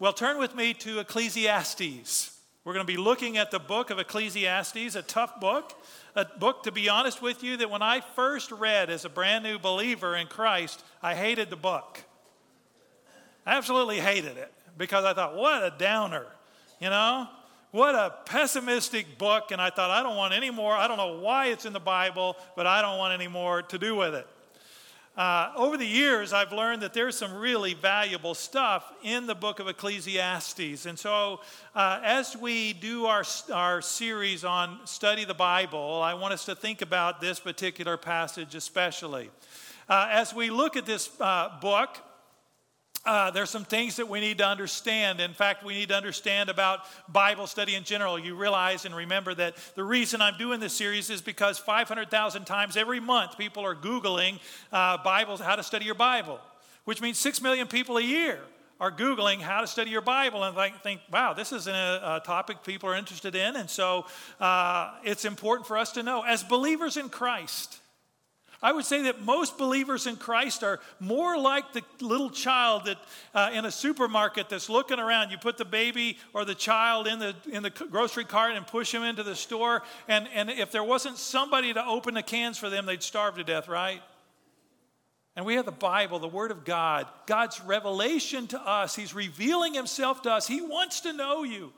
Well, turn with me to Ecclesiastes. We're going to be looking at the book of Ecclesiastes, a tough book, a book, to be honest with you, that when I first read as a brand new believer in Christ, I hated the book. Absolutely hated it because I thought, what a downer, you know? What a pessimistic book. And I thought, I don't want any more. I don't know why it's in the Bible, but I don't want any more to do with it. Uh, over the years, I've learned that there's some really valuable stuff in the book of Ecclesiastes. And so, uh, as we do our, our series on Study the Bible, I want us to think about this particular passage especially. Uh, as we look at this uh, book, uh, there's some things that we need to understand. In fact, we need to understand about Bible study in general. You realize and remember that the reason I'm doing this series is because 500,000 times every month people are Googling uh, Bibles, how to study your Bible, which means 6 million people a year are Googling how to study your Bible and think, think wow, this is a, a, topic people are interested in. And so uh, it's important for us to know. As believers in Christ, I would say that most believers in Christ are more like the little child that uh, in a supermarket that's looking around. You put the baby or the child in the in the grocery cart and push him into the store, and and if there wasn't somebody to open the cans for them, they'd starve to death, right? And we have the Bible, the Word of God, God's revelation to us. He's revealing Himself to us. He wants to know you.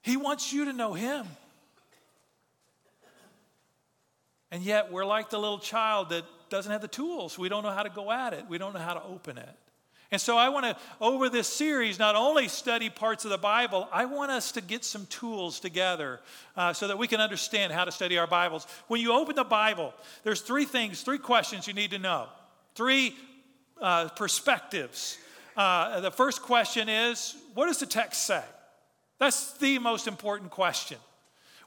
He wants you to know Him. And yet, we're like the little child that doesn't have the tools. We don't know how to go at it, we don't know how to open it. And so, I want to, over this series, not only study parts of the Bible, I want us to get some tools together uh, so that we can understand how to study our Bibles. When you open the Bible, there's three things, three questions you need to know, three uh, perspectives. Uh, the first question is what does the text say? That's the most important question.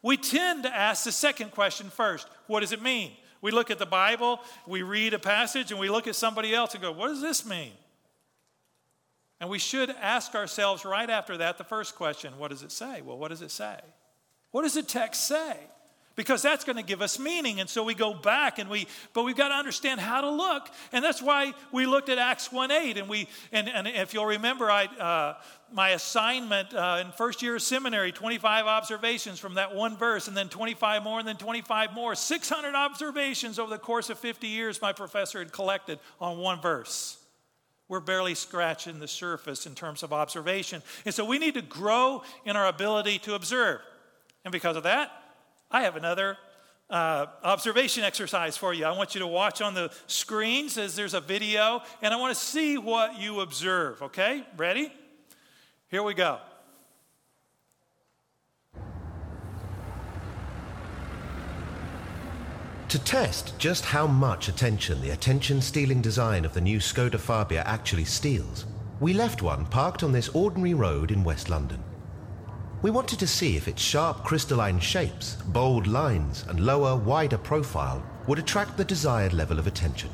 We tend to ask the second question first what does it mean? We look at the Bible, we read a passage, and we look at somebody else and go, what does this mean? And we should ask ourselves right after that the first question what does it say? Well, what does it say? What does the text say? Because that's going to give us meaning. And so we go back and we, but we've got to understand how to look. And that's why we looked at Acts 1 8. And we, and, and if you'll remember, I, uh, my assignment uh, in first year of seminary 25 observations from that one verse, and then 25 more, and then 25 more. 600 observations over the course of 50 years my professor had collected on one verse. We're barely scratching the surface in terms of observation. And so we need to grow in our ability to observe. And because of that, I have another uh, observation exercise for you. I want you to watch on the screens as there's a video, and I want to see what you observe. Okay? Ready? Here we go. To test just how much attention the attention stealing design of the new Skoda Fabia actually steals, we left one parked on this ordinary road in West London. We wanted to see if its sharp crystalline shapes, bold lines, and lower, wider profile would attract the desired level of attention.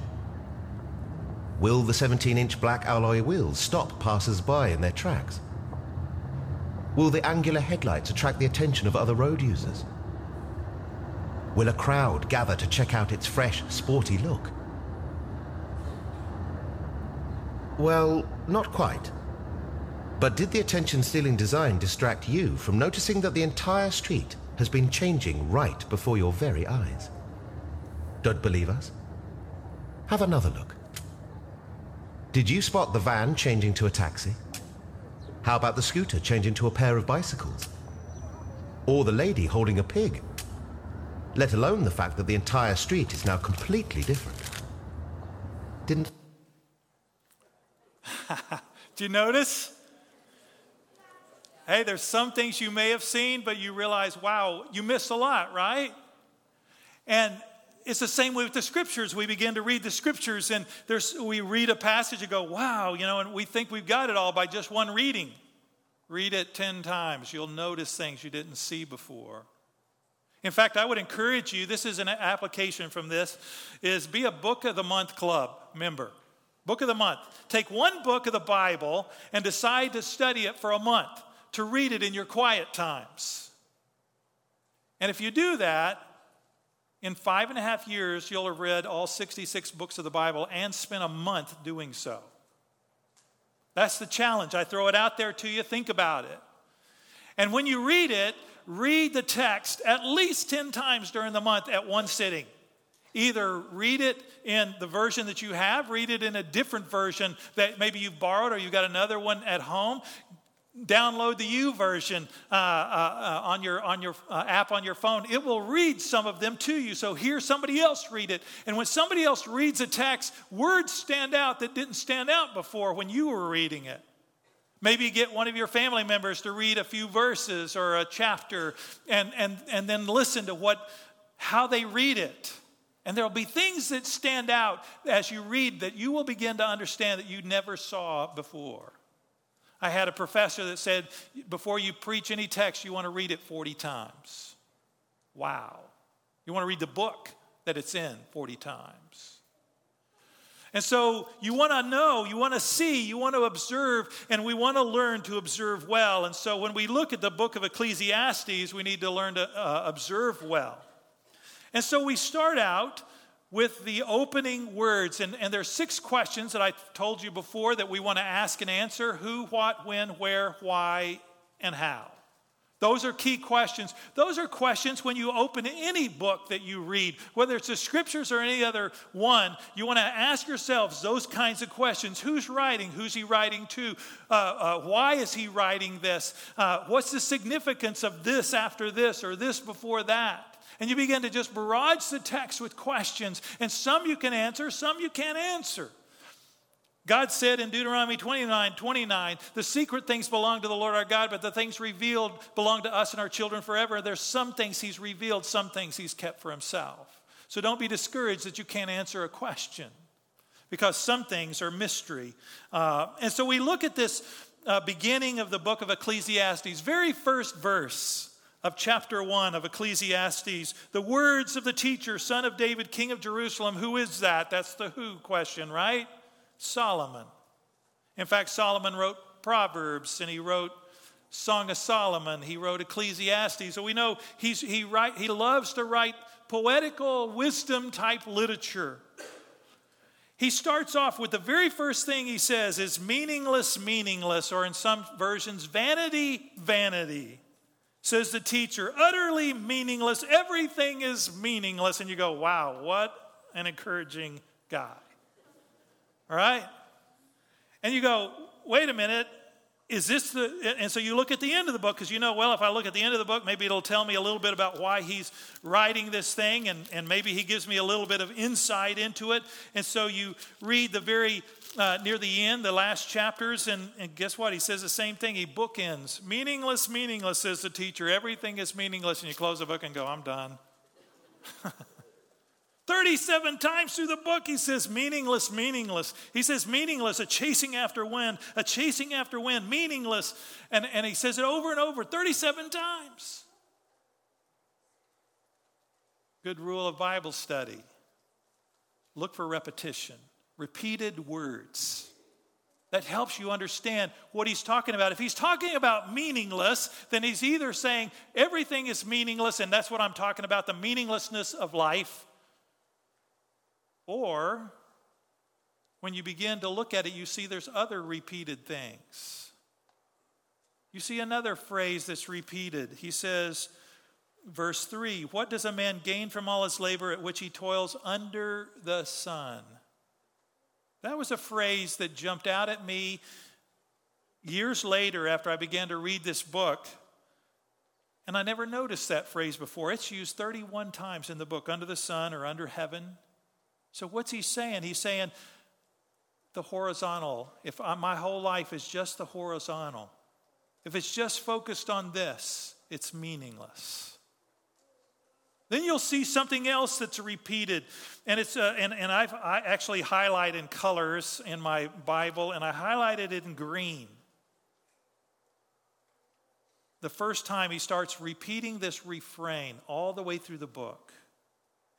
Will the 17 inch black alloy wheels stop passers by in their tracks? Will the angular headlights attract the attention of other road users? Will a crowd gather to check out its fresh, sporty look? Well, not quite. But did the attention stealing design distract you from noticing that the entire street has been changing right before your very eyes? Don't believe us? Have another look. Did you spot the van changing to a taxi? How about the scooter changing to a pair of bicycles? Or the lady holding a pig? Let alone the fact that the entire street is now completely different. Didn't. Do you notice? Hey, there's some things you may have seen, but you realize, wow, you missed a lot, right? And it's the same way with the scriptures. We begin to read the scriptures and there's, we read a passage and go, wow, you know, and we think we've got it all by just one reading. Read it 10 times. You'll notice things you didn't see before. In fact, I would encourage you, this is an application from this, is be a book of the month club member. Book of the month. Take one book of the Bible and decide to study it for a month to read it in your quiet times. And if you do that, in five and a half years, you'll have read all 66 books of the Bible and spent a month doing so. That's the challenge. I throw it out there to you. Think about it. And when you read it, read the text at least 10 times during the month at one sitting. Either read it in the version that you have, read it in a different version that maybe you've borrowed or you've got another one at home. Download the YouVersion uh, uh, uh, on your, on your uh, app on your phone. It will read some of them to you. So hear somebody else read it. And when somebody else reads a text, words stand out that didn't stand out before when you were reading it. Maybe get one of your family members to read a few verses or a chapter and, and, and then listen to what, how they read it. And there will be things that stand out as you read that you will begin to understand that you never saw before. I had a professor that said, before you preach any text, you want to read it 40 times. Wow. You want to read the book that it's in 40 times. And so you want to know, you want to see, you want to observe, and we want to learn to observe well. And so when we look at the book of Ecclesiastes, we need to learn to uh, observe well. And so we start out with the opening words. And, and are six questions that I told you before that we want to ask and answer who, what, when, where, why, and how. Those are key questions. Those are questions when you open any book that you read, whether it's the scriptures or any other one. You want to ask yourselves those kinds of questions. Who's writing? Who's he writing to? Uh, uh, why is he writing this? Uh, what's the significance of this after this or this before that? And you begin to just barrage the text with questions, and some you can answer, some you can't answer. God said in Deuteronomy 29 29, the secret things belong to the Lord our God, but the things revealed belong to us and our children forever. There's some things He's revealed, some things He's kept for Himself. So don't be discouraged that you can't answer a question because some things are mystery. Uh, and so we look at this uh, beginning of the book of Ecclesiastes, very first verse of chapter 1 of Ecclesiastes, the words of the teacher, son of David, king of Jerusalem. Who is that? That's the who question, right? Solomon. In fact, Solomon wrote Proverbs and he wrote Song of Solomon. He wrote Ecclesiastes. So we know he's, he, write, he loves to write poetical wisdom type literature. He starts off with the very first thing he says is meaningless, meaningless, or in some versions, vanity, vanity says the teacher, utterly meaningless. Everything is meaningless. And you go, wow, what an encouraging guy. All right? And you go, wait a minute, is this the. And so you look at the end of the book because you know, well, if I look at the end of the book, maybe it'll tell me a little bit about why he's writing this thing, and, and maybe he gives me a little bit of insight into it. And so you read the very uh, near the end, the last chapters, and, and guess what? He says the same thing. He bookends. Meaningless, meaningless, says the teacher. Everything is meaningless. And you close the book and go, I'm done. 37 times through the book, he says meaningless, meaningless. He says meaningless, a chasing after wind, a chasing after wind, meaningless. And, and he says it over and over 37 times. Good rule of Bible study look for repetition repeated words. That helps you understand what he's talking about. If he's talking about meaningless, then he's either saying everything is meaningless, and that's what I'm talking about the meaninglessness of life. Or when you begin to look at it, you see there's other repeated things. You see another phrase that's repeated. He says, verse 3 What does a man gain from all his labor at which he toils under the sun? That was a phrase that jumped out at me years later after I began to read this book. And I never noticed that phrase before. It's used 31 times in the book, under the sun or under heaven. So, what's he saying? He's saying the horizontal. If I, my whole life is just the horizontal, if it's just focused on this, it's meaningless. Then you'll see something else that's repeated. And, it's, uh, and, and I've, I actually highlight in colors in my Bible, and I highlighted it in green. The first time he starts repeating this refrain all the way through the book.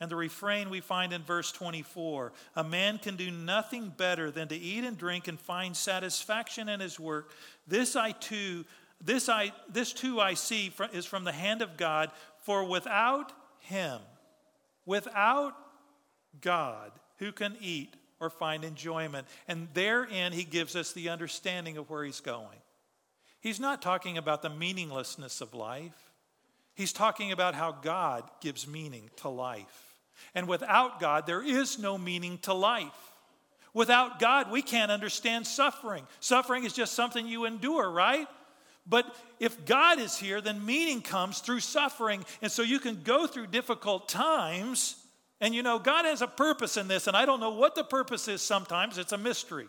And the refrain we find in verse 24 A man can do nothing better than to eat and drink and find satisfaction in his work. This I too, this I this too I see is from the hand of God, for without him. Without God, who can eat or find enjoyment. And therein, he gives us the understanding of where he's going. He's not talking about the meaninglessness of life, he's talking about how God gives meaning to life. And without God, there is no meaning to life. Without God, we can't understand suffering. Suffering is just something you endure, right? But if God is here, then meaning comes through suffering. And so you can go through difficult times. And you know, God has a purpose in this. And I don't know what the purpose is sometimes, it's a mystery.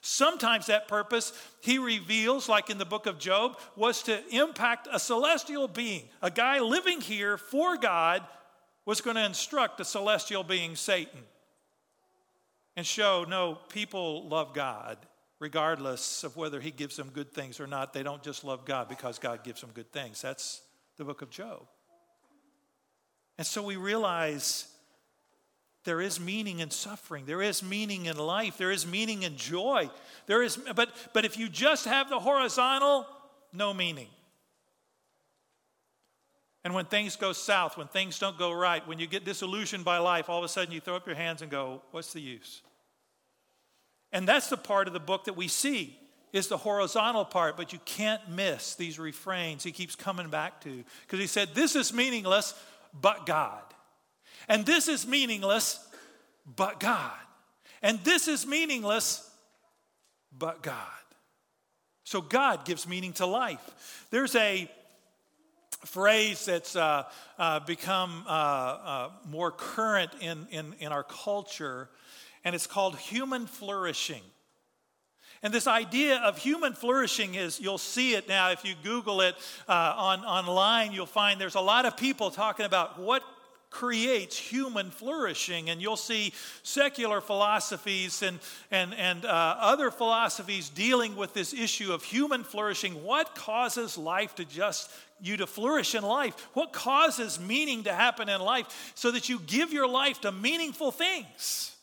Sometimes that purpose, he reveals, like in the book of Job, was to impact a celestial being. A guy living here for God was going to instruct the celestial being, Satan, and show no, people love God regardless of whether he gives them good things or not. They don't just love God because God gives them good things. That's the book of Job. And so we realize there is meaning in suffering. There is meaning in life. There is meaning in joy. There is, but, but if you just have the horizontal, no meaning. And when things go south, when things don't go right, when you get disillusioned by life, all of a sudden you throw up your hands and go, What's the use? And that's the part of the book that we see is the horizontal part, but you can't miss these refrains he keeps coming back to. Because he said, This is meaningless, but God. And this is meaningless, but God. And this is meaningless, but God. So God gives meaning to life. There's a phrase that's uh, uh, become uh, uh more current in, in, in our culture and it's called human flourishing. And this idea of human flourishing is, you'll see it now if you Google it uh, on, online, you'll find there's a lot of people talking about what creates human flourishing. And you'll see secular philosophies and, and, and uh, other philosophies dealing with this issue of human flourishing. What causes life to just you to flourish in life? What causes meaning to happen in life so that you give your life to meaningful things?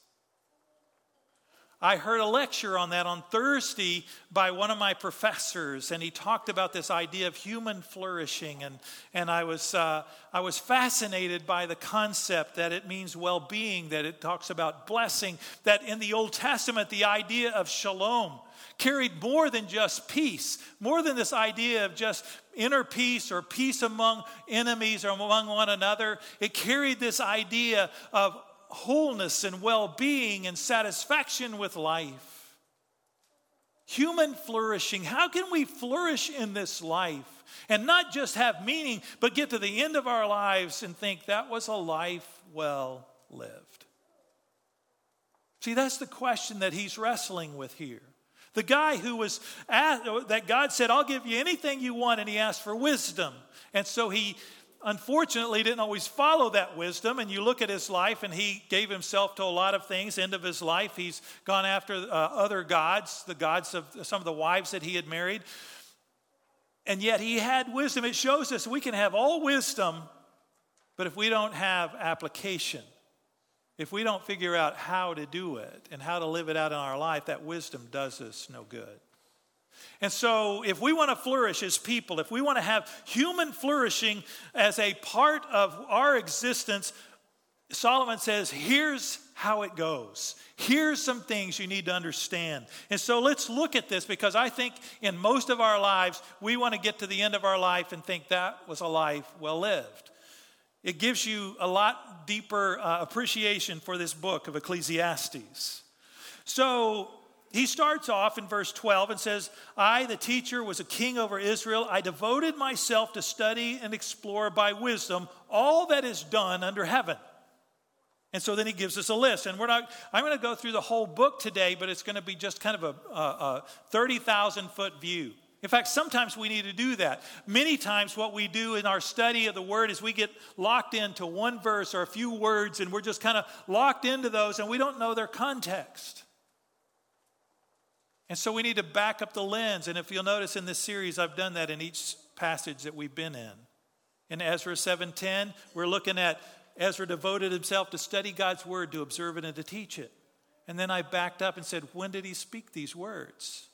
I heard a lecture on that on Thursday by one of my professors, and he talked about this idea of human flourishing. And, and I, was, uh, I was fascinated by the concept that it means well being, that it talks about blessing, that in the Old Testament, the idea of shalom carried more than just peace, more than this idea of just inner peace or peace among enemies or among one another. It carried this idea of wholeness and well being and satisfaction with life. Human flourishing. How can we flourish in this life and not just have meaning, but get to the end of our lives and think that was a life well lived? See, that's the question that he's wrestling with here. The guy who was asked, that God said, I'll give you anything you want, and he asked for wisdom. And so he unfortunately didn't always follow that wisdom. And you look at his life, and he gave himself to a lot of things. End of his life, he's gone after uh, other gods, the gods of some of the wives that he had married. And yet he had wisdom. It shows us we can have all wisdom, but if we don't have application, if we don't figure out how to do it and how to live it out in our life, that wisdom does us no good. And so, if we want to flourish as people, if we want to have human flourishing as a part of our existence, Solomon says, here's how it goes. Here's some things you need to understand. And so let's look at this because I think in most of our lives, we want to get to the end of our life and think that was a life well lived. It gives you a lot deeper uh, appreciation for this book of Ecclesiastes. So, he starts off in verse 12 and says, I, the teacher, was a king over Israel. I devoted myself to study and explore by wisdom all that is done under heaven. And so then he gives us a list. And we're not, I'm going to go through the whole book today, but it's going to be just kind of a, a, a 30,000 foot view. In fact, sometimes we need to do that. Many times, what we do in our study of the Word is we get locked into one verse or a few words, and we're just kind of locked into those, and we don't know their context. And so we need to back up the lens. And if you'll notice in this series, I've done that in each passage that we've been in. In Ezra 7:10, we're looking at Ezra devoted himself to study God's word, to observe it, and to teach it. And then I backed up and said, when did he speak these words?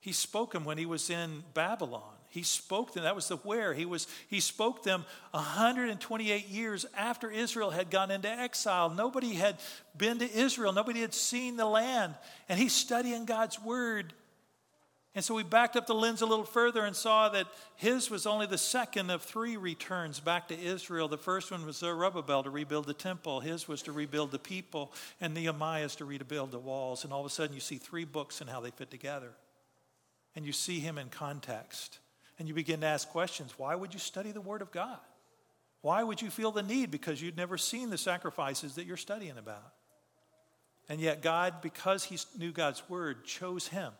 He spoke them when he was in Babylon. He spoke them. That was the where. He was. He spoke them 128 years after Israel had gone into exile. Nobody had been to Israel. Nobody had seen the land, and he's studying God's word. And so we backed up the lens a little further and saw that his was only the second of three returns back to Israel. The first one was Zerubbabel to rebuild the temple, his was to rebuild the people, and Nehemiah's to rebuild the walls. And all of a sudden, you see three books and how they fit together. And you see him in context. And you begin to ask questions why would you study the Word of God? Why would you feel the need? Because you'd never seen the sacrifices that you're studying about. And yet, God, because he knew God's Word, chose him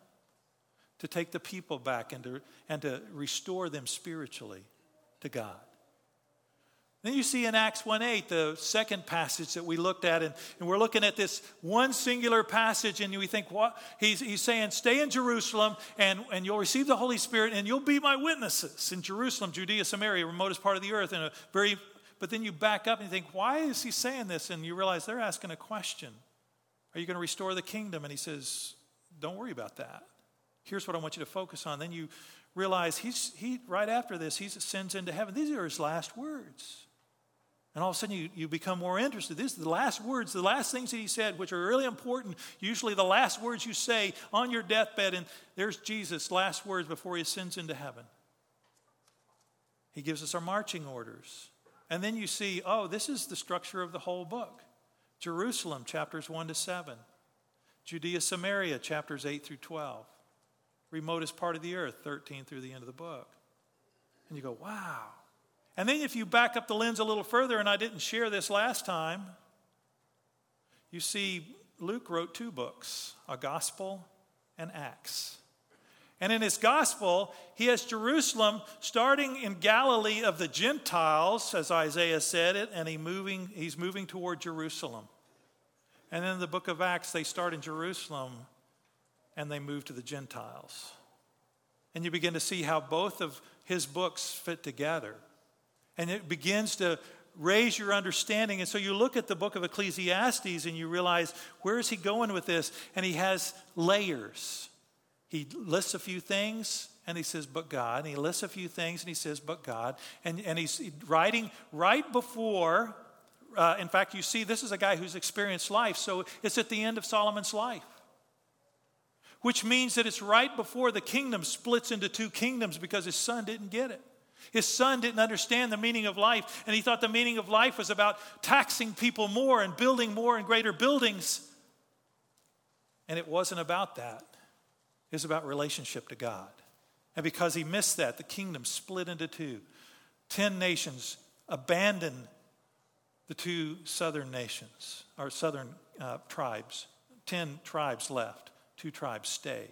to take the people back and to, and to restore them spiritually to God. Then you see in Acts 1 8, the second passage that we looked at, and, and we're looking at this one singular passage, and we think, what? He's, he's saying, Stay in Jerusalem, and, and you'll receive the Holy Spirit, and you'll be my witnesses in Jerusalem, Judea, Samaria, remotest part of the earth, in a very but then you back up and you think, why is he saying this? And you realize they're asking a question. Are you going to restore the kingdom? And he says, Don't worry about that. Here's what I want you to focus on. Then you realize he's, he, right after this, he ascends into heaven. These are his last words. And all of a sudden, you, you become more interested. These are the last words, the last things that he said, which are really important. Usually, the last words you say on your deathbed, and there's Jesus' last words before he ascends into heaven. He gives us our marching orders. And then you see, oh, this is the structure of the whole book Jerusalem, chapters 1 to 7, Judea, Samaria, chapters 8 through 12 remotest part of the earth, 13 through the end of the book. And you go, wow. And then if you back up the lens a little further, and I didn't share this last time, you see Luke wrote two books a gospel and Acts. And in his gospel, he has Jerusalem starting in Galilee of the Gentiles, as Isaiah said it, and he moving, he's moving toward Jerusalem. And then in the book of Acts, they start in Jerusalem and they move to the Gentiles. And you begin to see how both of his books fit together. And it begins to raise your understanding. And so you look at the book of Ecclesiastes and you realize where is he going with this? And he has layers. He lists a few things and he says, but God. And he lists a few things and he says, but God. And, and he's writing right before, uh, in fact, you see, this is a guy who's experienced life. So it's at the end of Solomon's life which means that it's right before the kingdom splits into two kingdoms because his son didn't get it. His son didn't understand the meaning of life, and he thought the meaning of life was about taxing people more and building more and greater buildings. And it wasn't about that, it was about relationship to God. And because he missed that, the kingdom split into two. Ten nations abandoned the two southern nations, or southern uh, tribes. Ten tribes left two tribes stay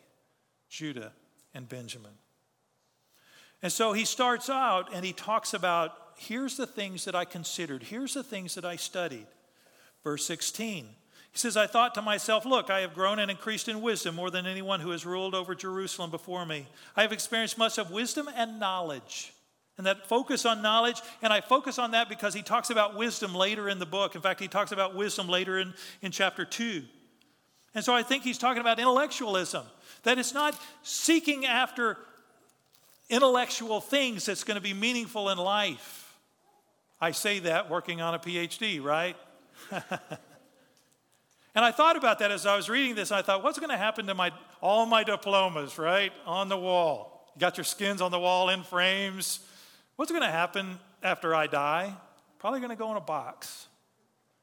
Judah and Benjamin. And so he starts out and he talks about here's the things that I considered, here's the things that I studied. Verse 16. He says, I thought to myself, Look, I have grown and increased in wisdom more than anyone who has ruled over Jerusalem before me. I have experienced much of wisdom and knowledge. And that focus on knowledge, and I focus on that because he talks about wisdom later in the book. In fact, he talks about wisdom later in, in chapter 2. And so I think he's talking about intellectualism, that it's not seeking after intellectual things that's going to be meaningful in life. I say that working on a PhD, right? and I thought about that as I was reading this. I thought, what's going to happen to my all my diplomas, right, on the wall? You got your skins on the wall in frames. What's going to happen after I die? Probably going to go in a box,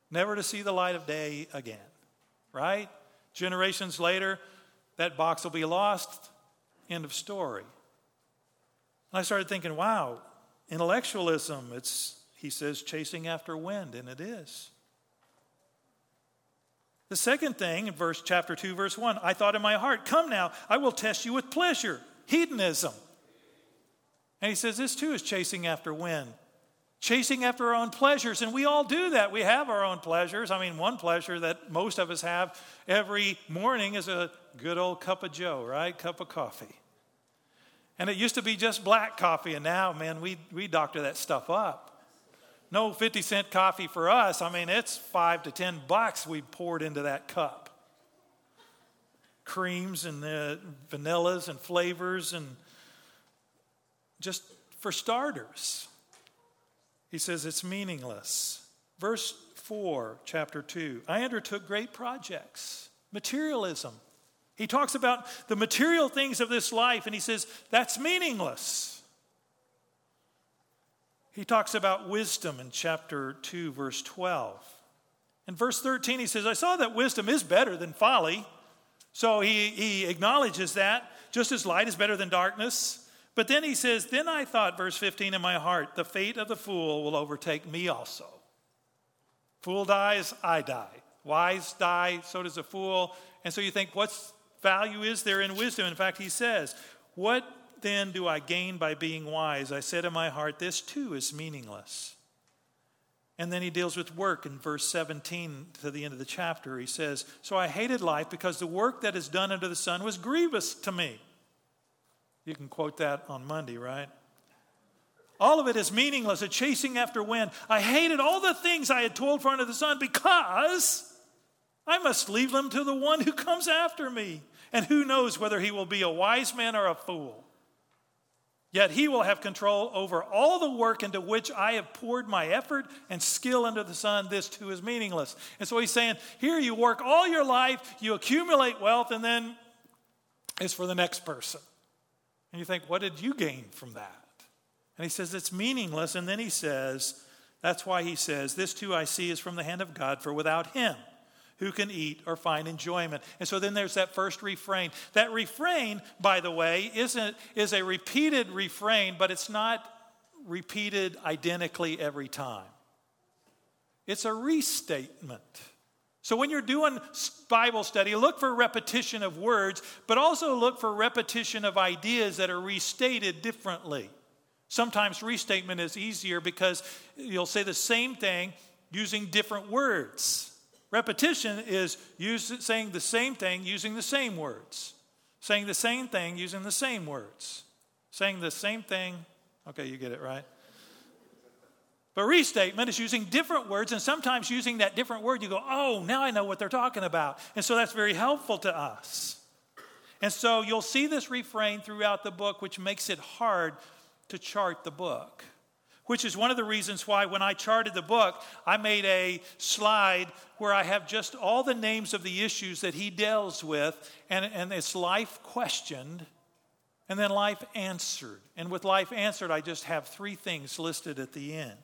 never to see the light of day again, right? Generations later, that box will be lost. End of story. And I started thinking, wow, intellectualism, it's, he says, chasing after wind, and it is. The second thing in verse chapter 2 verse 1, I thought in my heart, come now, I will test you with pleasure, hedonism. And he says this too is chasing after wind chasing after our own pleasures. And we all do that. We have our own pleasures. I mean, one pleasure that most of us have every morning is a good old cup of Joe, right? Cup of coffee. And it used to be just black coffee, and now, man, we, we doctor that stuff up. No 50 cent coffee for us. I mean, it's five to 10 bucks we poured into that cup. creams and vanillas and flavors and just for starters. He says it's meaningless. Verse 4, chapter 2 I undertook great projects, materialism. He talks about the material things of this life and he says that's meaningless. He talks about wisdom in chapter 2, verse 12. In verse 13, he says, I saw that wisdom is better than folly. So he, he acknowledges that, just as light is better than darkness. But then he says, Then I thought, verse 15, in my heart, the fate of the fool will overtake me also. Fool dies, I die. Wise die, so does a fool. And so you think, what's value is there in wisdom? In fact, he says, What then do I gain by being wise? I said in my heart, This too is meaningless. And then he deals with work in verse 17 to the end of the chapter. He says, So I hated life because the work that is done under the sun was grievous to me. You can quote that on Monday, right? All of it is meaningless, a chasing after wind. I hated all the things I had toiled for under the sun because I must leave them to the one who comes after me. And who knows whether he will be a wise man or a fool. Yet he will have control over all the work into which I have poured my effort and skill under the sun. This too is meaningless. And so he's saying, here you work all your life, you accumulate wealth, and then it's for the next person. And you think, what did you gain from that? And he says, it's meaningless. And then he says, that's why he says, this too I see is from the hand of God, for without him, who can eat or find enjoyment. And so then there's that first refrain. That refrain, by the way, isn't, is a repeated refrain, but it's not repeated identically every time. It's a restatement. So when you're doing Bible study, look for repetition of words, but also look for repetition of ideas that are restated differently. Sometimes restatement is easier because you'll say the same thing using different words. Repetition is saying the same thing using the same words. Saying the same thing using the same words. Saying the same thing. Okay, you get it, right? But restatement is using different words, and sometimes using that different word, you go, oh, now I know what they're talking about. And so that's very helpful to us. And so you'll see this refrain throughout the book, which makes it hard to chart the book which is one of the reasons why when I charted the book, I made a slide where I have just all the names of the issues that he deals with, and, and it's life questioned and then life answered. And with life answered, I just have three things listed at the end.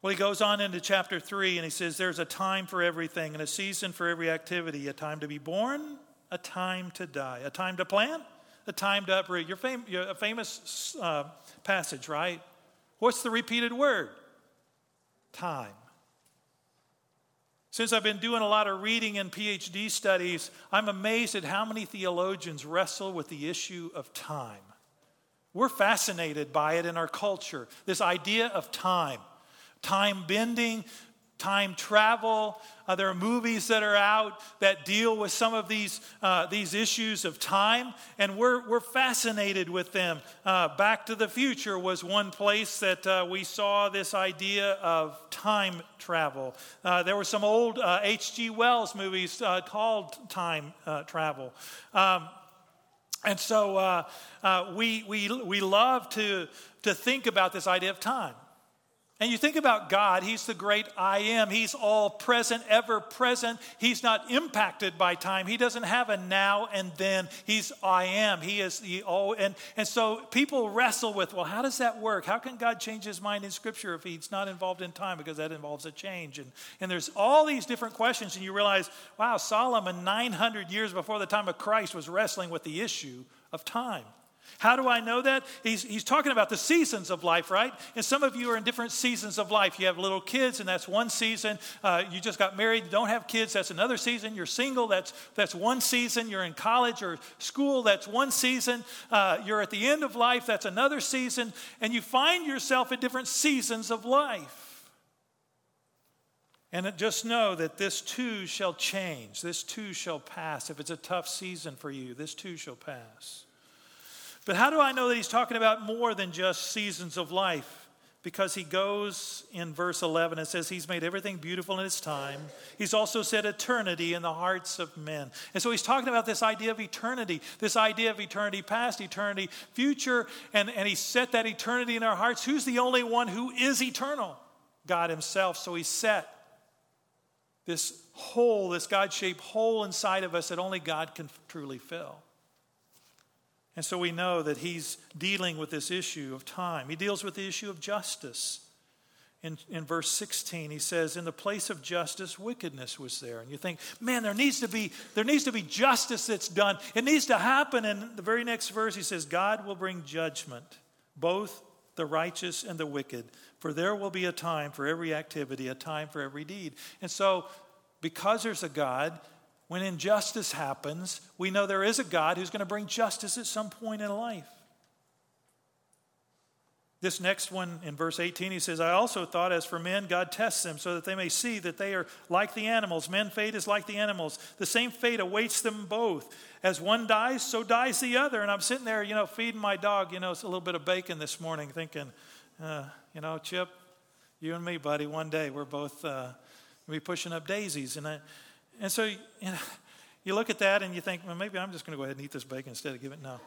Well, he goes on into chapter 3 and he says, There's a time for everything and a season for every activity, a time to be born, a time to die, a time to plant, a time to uproot. Your fam- a famous uh, passage, right? What's the repeated word? Time. Since I've been doing a lot of reading and PhD studies, I'm amazed at how many theologians wrestle with the issue of time. We're fascinated by it in our culture, this idea of time. Time bending, time travel. Uh, there are movies that are out that deal with some of these, uh, these issues of time, and we're, we're fascinated with them. Uh, Back to the Future was one place that uh, we saw this idea of time travel. Uh, there were some old H.G. Uh, Wells movies called Time Travel. Um, and so we, we, we love to, to think about this idea of time. And you think about God, He's the great I am. He's all present, ever present. He's not impacted by time. He doesn't have a now and then. He's I am. He is the all. And, and so people wrestle with, well, how does that work? How can God change His mind in Scripture if He's not involved in time? Because that involves a change. And, and there's all these different questions, and you realize, wow, Solomon, 900 years before the time of Christ, was wrestling with the issue of time. How do I know that? He's, he's talking about the seasons of life, right? And some of you are in different seasons of life. You have little kids, and that's one season. Uh, you just got married, don't have kids, that's another season. You're single, that's, that's one season. You're in college or school, that's one season. Uh, you're at the end of life, that's another season. And you find yourself in different seasons of life. And just know that this too shall change. This too shall pass. If it's a tough season for you, this too shall pass. But how do I know that he's talking about more than just seasons of life? because he goes in verse 11 and says he's made everything beautiful in its time. He's also set eternity in the hearts of men. And so he's talking about this idea of eternity, this idea of eternity past, eternity future, and, and he set that eternity in our hearts. Who's the only one who is eternal? God himself. So he set this hole, this God shaped hole inside of us that only God can truly fill. And so we know that he's dealing with this issue of time. He deals with the issue of justice. In, in verse 16, he says, In the place of justice, wickedness was there. And you think, man, there needs to be, there needs to be justice that's done. It needs to happen. And the very next verse, he says, God will bring judgment, both the righteous and the wicked. For there will be a time for every activity, a time for every deed. And so, because there's a God, when injustice happens, we know there is a God who's going to bring justice at some point in life. This next one in verse 18, he says, I also thought, as for men, God tests them so that they may see that they are like the animals. Men's fate is like the animals. The same fate awaits them both. As one dies, so dies the other. And I'm sitting there, you know, feeding my dog, you know, it's a little bit of bacon this morning, thinking, uh, you know, Chip, you and me, buddy, one day we're both uh, be pushing up daisies. And I, and so you, know, you look at that and you think, well, maybe I'm just going to go ahead and eat this bacon instead of giving it no.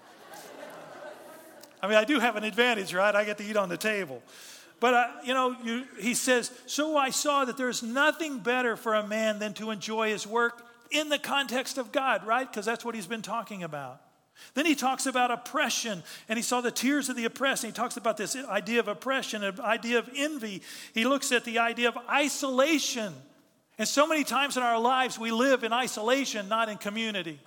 I mean, I do have an advantage, right? I get to eat on the table. But, uh, you know, you, he says, So I saw that there's nothing better for a man than to enjoy his work in the context of God, right? Because that's what he's been talking about. Then he talks about oppression, and he saw the tears of the oppressed. And he talks about this idea of oppression, an idea of envy. He looks at the idea of isolation. And so many times in our lives, we live in isolation, not in community.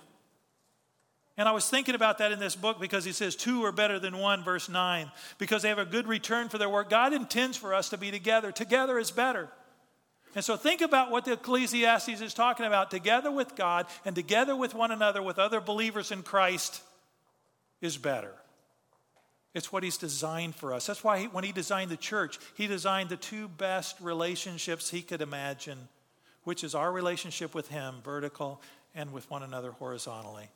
And I was thinking about that in this book because he says two are better than one, verse 9, because they have a good return for their work. God intends for us to be together. Together is better. And so think about what the Ecclesiastes is talking about. Together with God and together with one another, with other believers in Christ, is better. It's what he's designed for us. That's why he, when he designed the church, he designed the two best relationships he could imagine which is our relationship with Him, vertical, and with one another horizontally.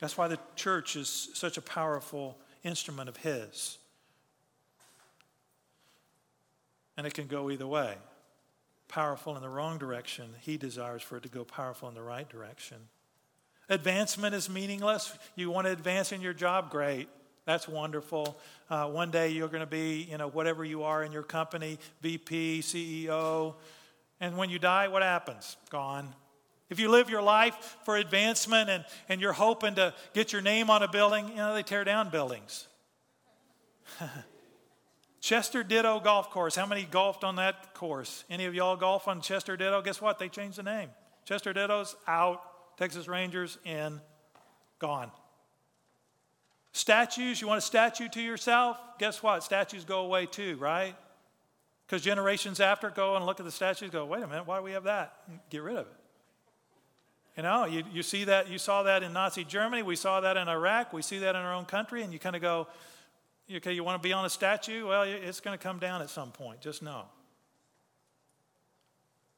That's why the church is such a powerful instrument of His. And it can go either way. Powerful in the wrong direction, He desires for it to go powerful in the right direction. Advancement is meaningless. You want to advance in your job? Great. That's wonderful. Uh, one day you're going to be, you know, whatever you are in your company, VP, CEO, and when you die, what happens? Gone. If you live your life for advancement and, and you're hoping to get your name on a building, you know, they tear down buildings. Chester Ditto Golf Course. How many golfed on that course? Any of y'all golf on Chester Ditto? Guess what? They changed the name. Chester Ditto's out. Texas Rangers in. Gone. Statues, you want a statue to yourself? Guess what? Statues go away too, right? Because generations after go and look at the statues go, wait a minute, why do we have that? Get rid of it. You know, you, you see that, you saw that in Nazi Germany, we saw that in Iraq, we see that in our own country, and you kind of go, okay, you want to be on a statue? Well, it's going to come down at some point, just know.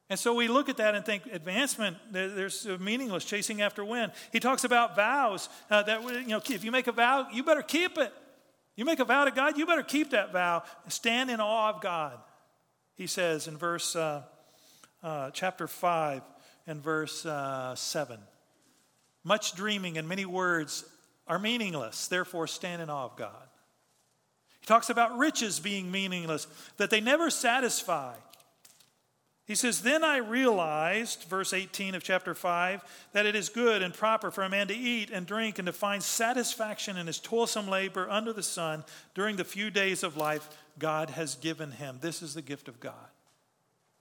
And so we look at that and think advancement, there's meaningless chasing after wind. He talks about vows uh, that, you know, if you make a vow, you better keep it. You make a vow to God, you better keep that vow. Stand in awe of God he says in verse uh, uh, chapter 5 and verse uh, 7 much dreaming and many words are meaningless therefore stand in awe of god. He talks about riches being meaningless that they never satisfy. He says, Then I realized, verse 18 of chapter 5, that it is good and proper for a man to eat and drink and to find satisfaction in his toilsome labor under the sun during the few days of life God has given him. This is the gift of God.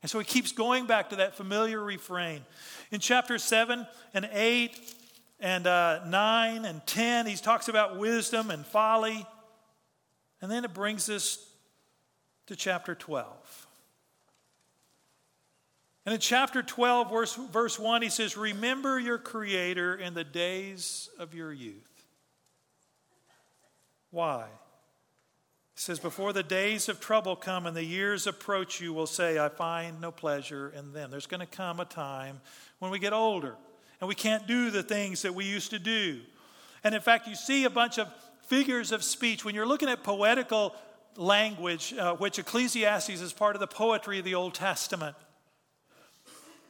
And so he keeps going back to that familiar refrain. In chapter 7 and 8 and uh, 9 and 10, he talks about wisdom and folly. And then it brings us to chapter 12. And in chapter 12, verse, verse 1, he says, Remember your Creator in the days of your youth. Why? Says, Before the days of trouble come and the years approach, you will say, I find no pleasure in them. There's going to come a time when we get older and we can't do the things that we used to do. And in fact, you see a bunch of figures of speech. When you're looking at poetical language, uh, which Ecclesiastes is part of the poetry of the Old Testament.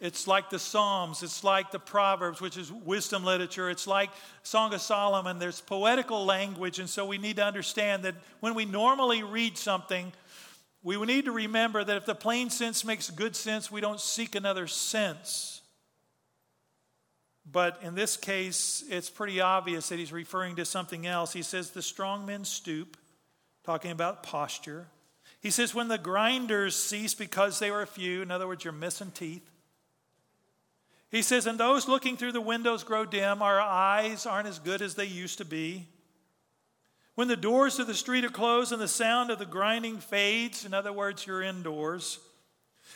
It's like the Psalms, it's like the Proverbs, which is wisdom literature, it's like Song of Solomon. There's poetical language, and so we need to understand that when we normally read something, we need to remember that if the plain sense makes good sense, we don't seek another sense. But in this case, it's pretty obvious that he's referring to something else. He says, The strong men stoop, talking about posture. He says, When the grinders cease because they were few, in other words, you're missing teeth. He says, And those looking through the windows grow dim. Our eyes aren't as good as they used to be. When the doors to the street are closed and the sound of the grinding fades, in other words, you're indoors.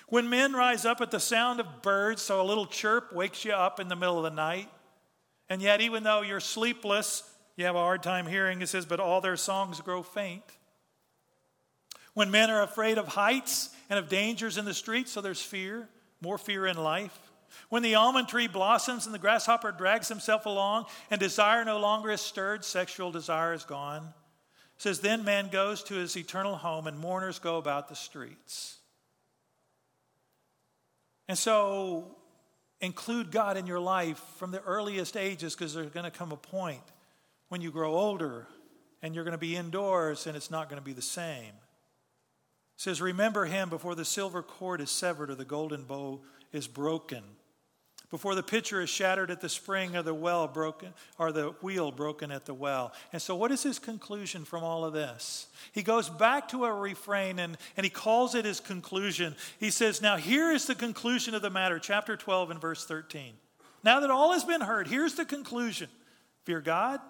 When men rise up at the sound of birds, so a little chirp wakes you up in the middle of the night. And yet, even though you're sleepless, you have a hard time hearing, it says, but all their songs grow faint. When men are afraid of heights and of dangers in the streets, so there's fear, more fear in life. When the almond tree blossoms and the grasshopper drags himself along and desire no longer is stirred, sexual desire is gone. It says, Then man goes to his eternal home and mourners go about the streets. And so include God in your life from the earliest ages because there's going to come a point when you grow older and you're going to be indoors and it's not going to be the same. It says, Remember him before the silver cord is severed or the golden bow is broken before the pitcher is shattered at the spring or the well broken or the wheel broken at the well. And so what is his conclusion from all of this? He goes back to a refrain and, and he calls it his conclusion. He says, Now here is the conclusion of the matter, chapter 12 and verse 13. Now that all has been heard, here's the conclusion fear God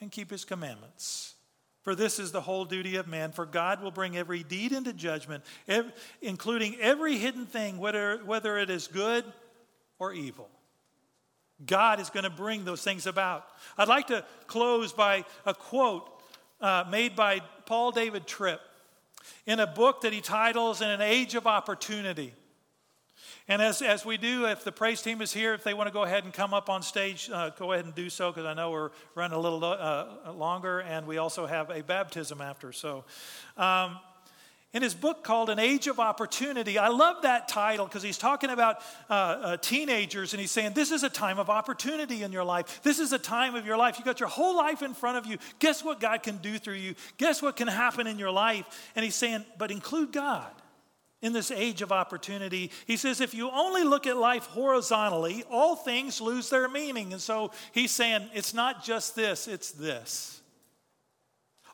and keep his commandments. For this is the whole duty of man. For God will bring every deed into judgment, including every hidden thing, whether, whether it is good or evil. God is going to bring those things about. I'd like to close by a quote uh, made by Paul David Tripp in a book that he titles In an Age of Opportunity. And as, as we do, if the praise team is here, if they want to go ahead and come up on stage, uh, go ahead and do so because I know we're running a little uh, longer and we also have a baptism after. So, um, in his book called An Age of Opportunity. I love that title because he's talking about uh, uh, teenagers and he's saying, This is a time of opportunity in your life. This is a time of your life. You got your whole life in front of you. Guess what God can do through you? Guess what can happen in your life? And he's saying, But include God in this age of opportunity. He says, if you only look at life horizontally, all things lose their meaning. And so he's saying, it's not just this, it's this.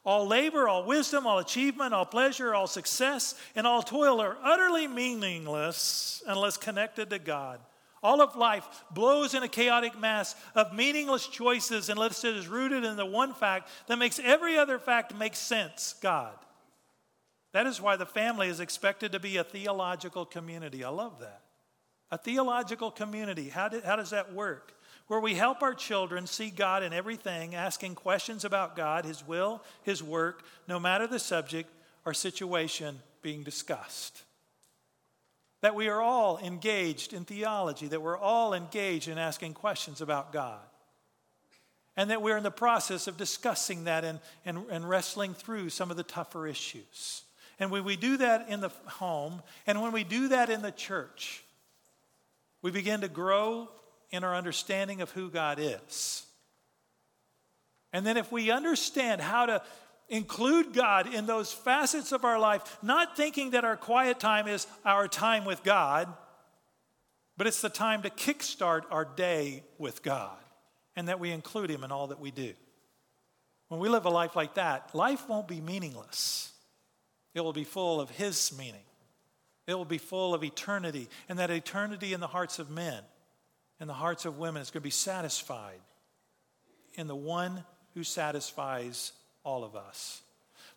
All labor, all wisdom, all achievement, all pleasure, all success, and all toil are utterly meaningless unless connected to God. All of life blows in a chaotic mass of meaningless choices unless it is rooted in the one fact that makes every other fact make sense God. That is why the family is expected to be a theological community. I love that. A theological community. How, did, how does that work? Where we help our children see God in everything, asking questions about God, His will, His work, no matter the subject or situation being discussed. That we are all engaged in theology, that we're all engaged in asking questions about God. And that we're in the process of discussing that and, and, and wrestling through some of the tougher issues. And when we do that in the home, and when we do that in the church, we begin to grow in our understanding of who God is. And then, if we understand how to include God in those facets of our life, not thinking that our quiet time is our time with God, but it's the time to kickstart our day with God and that we include Him in all that we do. When we live a life like that, life won't be meaningless, it will be full of His meaning. It will be full of eternity, and that eternity in the hearts of men in the hearts of women is going to be satisfied in the one who satisfies all of us.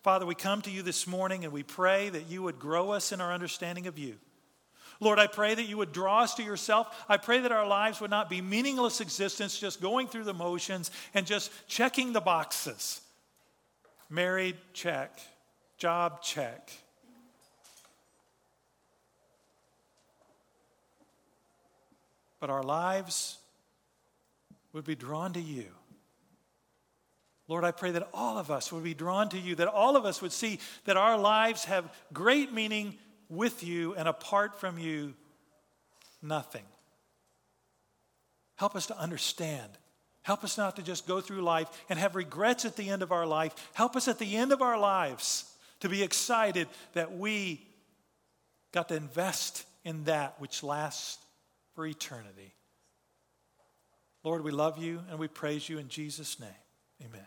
Father, we come to you this morning and we pray that you would grow us in our understanding of you. Lord, I pray that you would draw us to yourself. I pray that our lives would not be meaningless existence, just going through the motions and just checking the boxes. Married, check. Job, check. But our lives would be drawn to you. Lord, I pray that all of us would be drawn to you, that all of us would see that our lives have great meaning with you and apart from you, nothing. Help us to understand. Help us not to just go through life and have regrets at the end of our life. Help us at the end of our lives to be excited that we got to invest in that which lasts for eternity. Lord, we love you and we praise you in Jesus' name. Amen.